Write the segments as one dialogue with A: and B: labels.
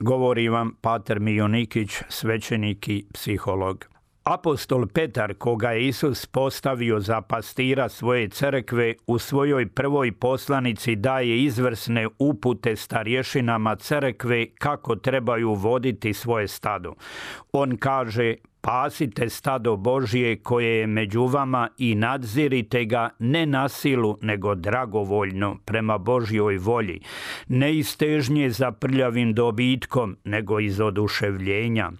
A: Govori vam Pater Mionikić, svećenik i psiholog. Apostol Petar, koga je Isus postavio za pastira svoje crkve, u svojoj prvoj poslanici daje izvrsne upute starješinama crkve kako trebaju voditi svoje stado. On kaže, Pasite stado Božije koje je među vama i nadzirite ga ne na silu, nego dragovoljno prema Božjoj volji. Ne istežnje za prljavim dobitkom, nego iz oduševljenja.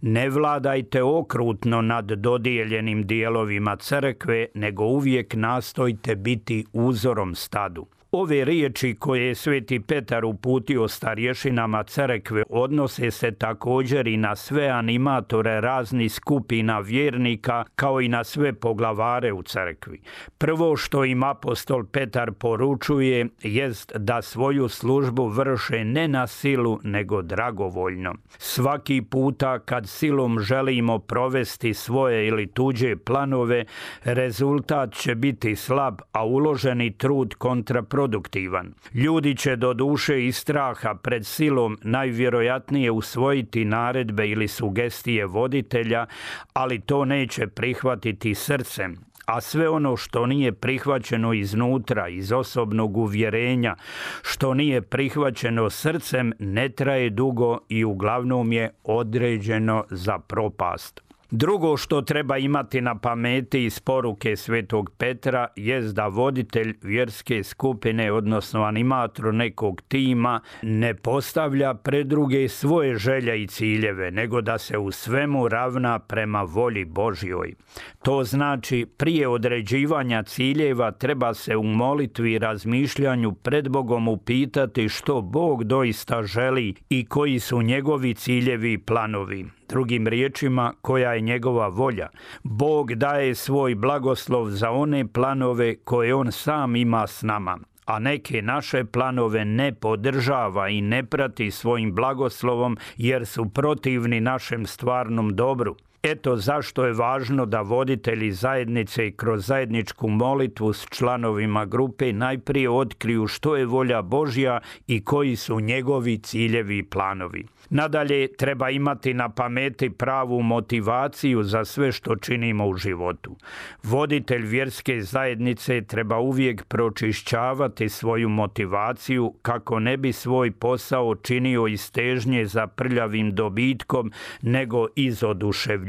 A: Ne vladajte okrutno nad dodijeljenim dijelovima crkve, nego uvijek nastojte biti uzorom stadu. Ove riječi koje je sveti Petar uputio starješinama crkve odnose se također i na sve animatore raznih skupina vjernika kao i na sve poglavare u crkvi. Prvo što im apostol Petar poručuje jest da svoju službu vrše ne na silu nego dragovoljno. Svaki puta kad silom želimo provesti svoje ili tuđe planove, rezultat će biti slab, a uloženi trud kontra produktivan. Ljudi će do duše i straha pred silom najvjerojatnije usvojiti naredbe ili sugestije voditelja, ali to neće prihvatiti srcem, a sve ono što nije prihvaćeno iznutra, iz osobnog uvjerenja, što nije prihvaćeno srcem, ne traje dugo i uglavnom je određeno za propast. Drugo što treba imati na pameti iz poruke Svetog Petra jest da voditelj vjerske skupine, odnosno animator nekog tima, ne postavlja pred druge svoje želje i ciljeve, nego da se u svemu ravna prema volji Božjoj. To znači prije određivanja ciljeva treba se u molitvi i razmišljanju pred Bogom upitati što Bog doista želi i koji su njegovi ciljevi i planovi. Drugim riječima, koja je njegova volja. Bog daje svoj blagoslov za one planove koje on sam ima s nama a neke naše planove ne podržava i ne prati svojim blagoslovom jer su protivni našem stvarnom dobru. Eto zašto je važno da voditelji zajednice kroz zajedničku molitvu s članovima grupe najprije otkriju što je volja Božja i koji su njegovi ciljevi i planovi. Nadalje, treba imati na pameti pravu motivaciju za sve što činimo u životu. Voditelj vjerske zajednice treba uvijek pročišćavati svoju motivaciju kako ne bi svoj posao činio iz težnje za prljavim dobitkom, nego iz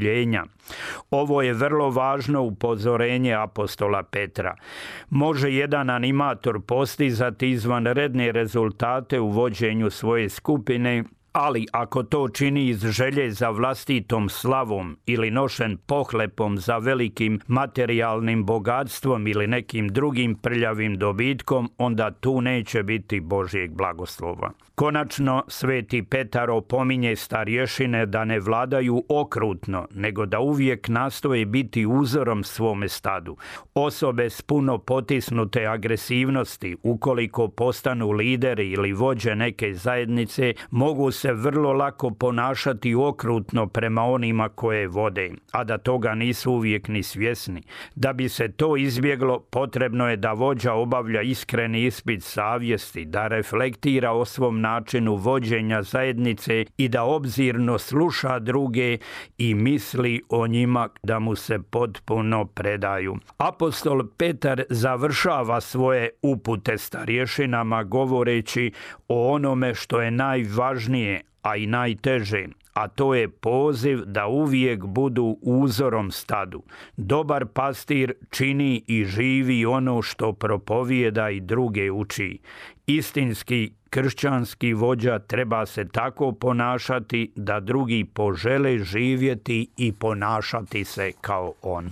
A: oduševljenja. Ovo je vrlo važno upozorenje apostola Petra. Može jedan animator postizati izvanredne rezultate u vođenju svoje skupine ali ako to čini iz želje za vlastitom slavom ili nošen pohlepom za velikim materijalnim bogatstvom ili nekim drugim prljavim dobitkom, onda tu neće biti Božijeg blagoslova. Konačno, sveti Petar opominje starješine da ne vladaju okrutno, nego da uvijek nastoje biti uzorom svome stadu. Osobe s puno potisnute agresivnosti, ukoliko postanu lideri ili vođe neke zajednice, mogu se vrlo lako ponašati okrutno prema onima koje vode, a da toga nisu uvijek ni svjesni. Da bi se to izbjeglo, potrebno je da vođa obavlja iskreni ispit savjesti, da reflektira o svom načinu vođenja zajednice i da obzirno sluša druge i misli o njima da mu se potpuno predaju. Apostol Petar završava svoje upute starješinama govoreći o onome što je najvažnije, a i najteže, a to je poziv da uvijek budu uzorom stadu. Dobar pastir čini i živi ono što propovijeda i druge uči. Istinski kršćanski vođa treba se tako ponašati da drugi požele živjeti i ponašati se kao on.